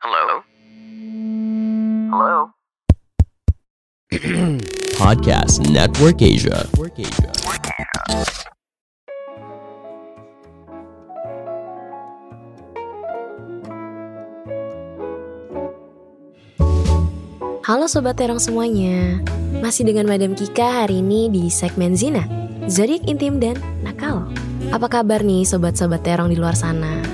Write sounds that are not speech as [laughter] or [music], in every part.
Hello? Hello? [clears throat] Podcast Network Asia. Halo Sobat Terong semuanya Masih dengan Madam Kika hari ini di segmen Zina Zodiak intim dan nakal Apa kabar nih Sobat-Sobat Terong di luar sana?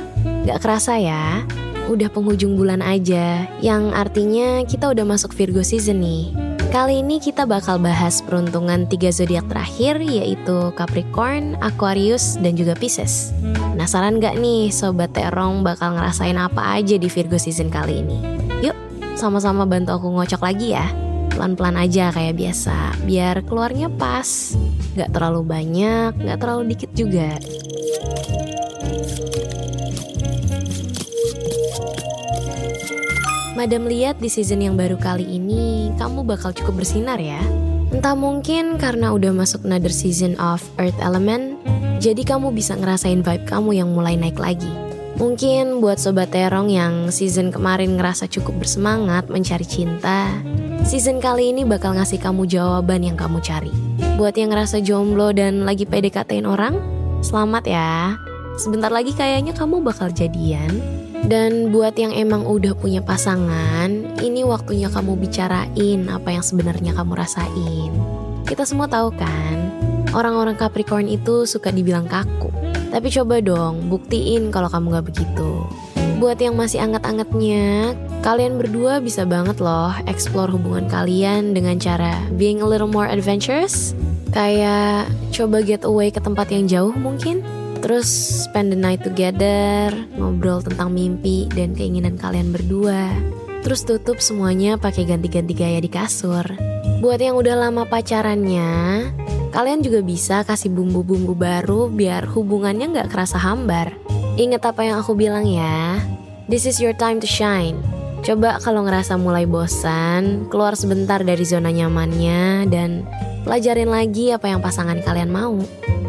Gak kerasa ya Udah penghujung bulan aja Yang artinya kita udah masuk Virgo season nih Kali ini kita bakal bahas peruntungan tiga zodiak terakhir yaitu Capricorn, Aquarius, dan juga Pisces. Penasaran gak nih Sobat Terong bakal ngerasain apa aja di Virgo season kali ini? Yuk sama-sama bantu aku ngocok lagi ya. Pelan-pelan aja kayak biasa, biar keluarnya pas. Gak terlalu banyak, gak terlalu dikit juga. Madam lihat di season yang baru kali ini, kamu bakal cukup bersinar ya. Entah mungkin karena udah masuk another season of Earth Element, jadi kamu bisa ngerasain vibe kamu yang mulai naik lagi. Mungkin buat sobat terong yang season kemarin ngerasa cukup bersemangat mencari cinta, season kali ini bakal ngasih kamu jawaban yang kamu cari. Buat yang ngerasa jomblo dan lagi PDKT-in orang, selamat ya. Sebentar lagi kayaknya kamu bakal jadian. Dan buat yang emang udah punya pasangan, ini waktunya kamu bicarain apa yang sebenarnya kamu rasain. Kita semua tahu kan, orang-orang Capricorn itu suka dibilang kaku. Tapi coba dong, buktiin kalau kamu gak begitu. Buat yang masih anget-angetnya, kalian berdua bisa banget loh explore hubungan kalian dengan cara being a little more adventurous. Kayak coba get away ke tempat yang jauh mungkin. Terus spend the night together, ngobrol tentang mimpi dan keinginan kalian berdua. Terus tutup semuanya pakai ganti-ganti gaya di kasur. Buat yang udah lama pacarannya, kalian juga bisa kasih bumbu-bumbu baru biar hubungannya nggak kerasa hambar. Ingat apa yang aku bilang ya, this is your time to shine. Coba kalau ngerasa mulai bosan, keluar sebentar dari zona nyamannya dan pelajarin lagi apa yang pasangan kalian mau.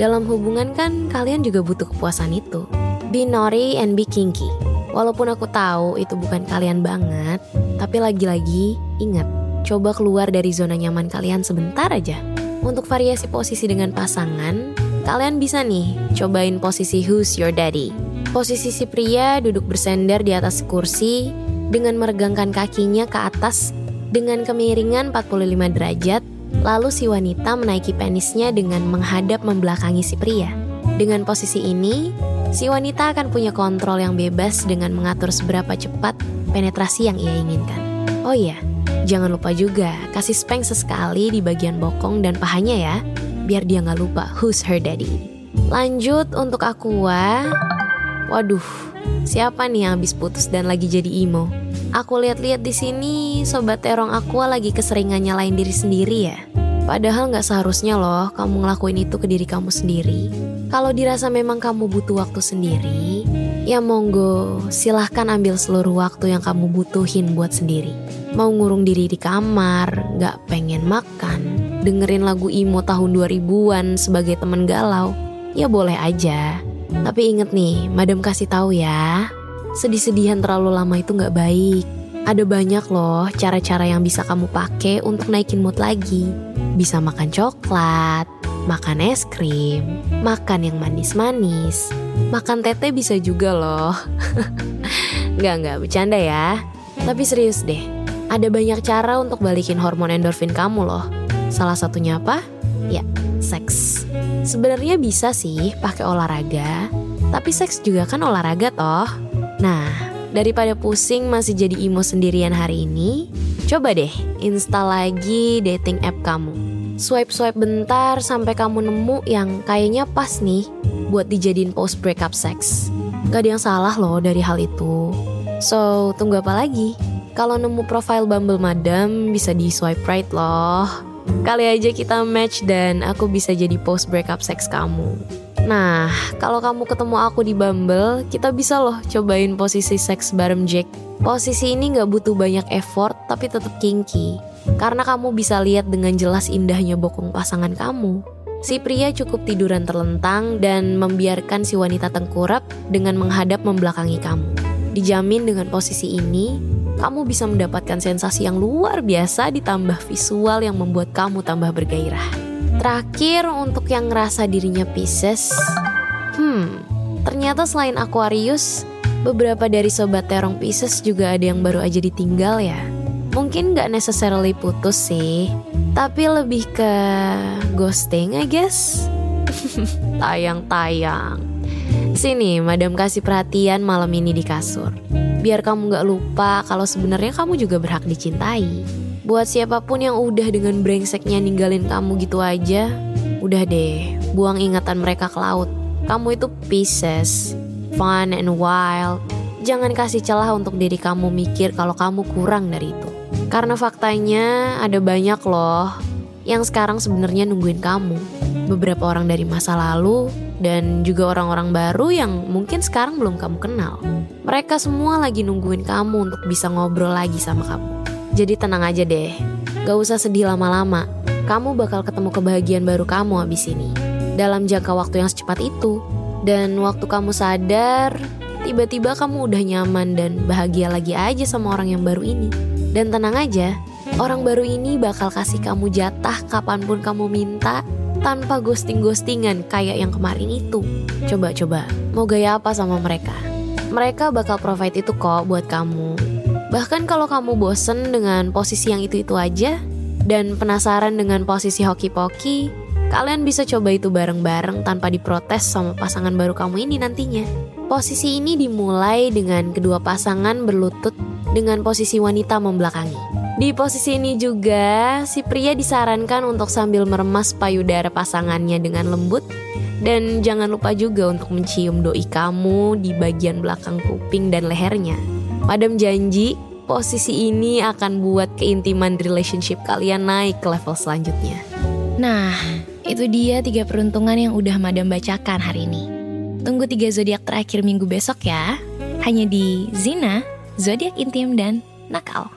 Dalam hubungan kan kalian juga butuh kepuasan itu. Be naughty and be kinky. Walaupun aku tahu itu bukan kalian banget, tapi lagi-lagi ingat, coba keluar dari zona nyaman kalian sebentar aja. Untuk variasi posisi dengan pasangan, kalian bisa nih cobain posisi who's your daddy. Posisi si pria duduk bersender di atas kursi dengan meregangkan kakinya ke atas dengan kemiringan 45 derajat Lalu si wanita menaiki penisnya dengan menghadap membelakangi si pria. Dengan posisi ini, si wanita akan punya kontrol yang bebas dengan mengatur seberapa cepat penetrasi yang ia inginkan. Oh iya, jangan lupa juga kasih spank sesekali di bagian bokong dan pahanya ya, biar dia nggak lupa who's her daddy. Lanjut untuk Aqua. Waduh, siapa nih yang habis putus dan lagi jadi emo? Aku lihat-lihat di sini, sobat terong Aqua lagi keseringan nyalain diri sendiri ya. Padahal nggak seharusnya loh kamu ngelakuin itu ke diri kamu sendiri. Kalau dirasa memang kamu butuh waktu sendiri, ya monggo silahkan ambil seluruh waktu yang kamu butuhin buat sendiri. Mau ngurung diri di kamar, nggak pengen makan, dengerin lagu emo tahun 2000-an sebagai temen galau, ya boleh aja. Tapi inget nih, madam kasih tahu ya, sedih-sedihan terlalu lama itu nggak baik. Ada banyak loh cara-cara yang bisa kamu pakai untuk naikin mood lagi. Bisa makan coklat, makan es krim, makan yang manis-manis, makan tete bisa juga loh. [laughs] Nggak, nggak, bercanda ya. Tapi serius deh, ada banyak cara untuk balikin hormon endorfin kamu loh. Salah satunya apa? Ya, seks. Sebenarnya bisa sih pakai olahraga, tapi seks juga kan olahraga toh. Nah, daripada pusing masih jadi emo sendirian hari ini, coba deh install lagi dating app kamu. Swipe-swipe bentar sampai kamu nemu yang kayaknya pas nih buat dijadiin post breakup sex. Gak ada yang salah loh dari hal itu. So, tunggu apa lagi? Kalau nemu profile Bumble Madam, bisa di swipe right loh. Kali aja kita match dan aku bisa jadi post breakup sex kamu. Nah, kalau kamu ketemu aku di Bumble, kita bisa loh cobain posisi seks bareng Jack. Posisi ini gak butuh banyak effort, tapi tetap kinky. Karena kamu bisa lihat dengan jelas indahnya bokong pasangan kamu. Si pria cukup tiduran terlentang dan membiarkan si wanita tengkurap dengan menghadap membelakangi kamu. Dijamin dengan posisi ini, kamu bisa mendapatkan sensasi yang luar biasa ditambah visual yang membuat kamu tambah bergairah. Terakhir untuk yang ngerasa dirinya Pisces, hmm, ternyata selain Aquarius, beberapa dari sobat terong Pisces juga ada yang baru aja ditinggal ya. Mungkin gak necessarily putus sih, tapi lebih ke ghosting I guess. [laughs] Tayang-tayang. Sini, madam kasih perhatian malam ini di kasur. Biar kamu gak lupa kalau sebenarnya kamu juga berhak dicintai. Buat siapa pun yang udah dengan brengseknya ninggalin kamu gitu aja, udah deh, buang ingatan mereka ke laut. Kamu itu pieces, fun and wild. Jangan kasih celah untuk diri kamu mikir kalau kamu kurang dari itu. Karena faktanya ada banyak loh yang sekarang sebenarnya nungguin kamu. Beberapa orang dari masa lalu dan juga orang-orang baru yang mungkin sekarang belum kamu kenal. Mereka semua lagi nungguin kamu untuk bisa ngobrol lagi sama kamu. Jadi tenang aja deh, gak usah sedih lama-lama. Kamu bakal ketemu kebahagiaan baru kamu abis ini. Dalam jangka waktu yang secepat itu. Dan waktu kamu sadar, tiba-tiba kamu udah nyaman dan bahagia lagi aja sama orang yang baru ini. Dan tenang aja, orang baru ini bakal kasih kamu jatah kapan pun kamu minta tanpa ghosting-ghostingan kayak yang kemarin itu. Coba-coba, mau gaya apa sama mereka? Mereka bakal provide itu kok buat kamu. Bahkan kalau kamu bosen dengan posisi yang itu-itu aja, dan penasaran dengan posisi hoki-poki, kalian bisa coba itu bareng-bareng tanpa diprotes sama pasangan baru kamu ini nantinya. Posisi ini dimulai dengan kedua pasangan berlutut dengan posisi wanita membelakangi. Di posisi ini juga, si pria disarankan untuk sambil meremas payudara pasangannya dengan lembut dan jangan lupa juga untuk mencium doi kamu di bagian belakang kuping dan lehernya. Madam janji, posisi ini akan buat keintiman relationship kalian naik ke level selanjutnya. Nah, itu dia tiga peruntungan yang udah Madam bacakan hari ini. Tunggu tiga zodiak terakhir minggu besok ya. Hanya di Zina zodiak intim, dan nakal.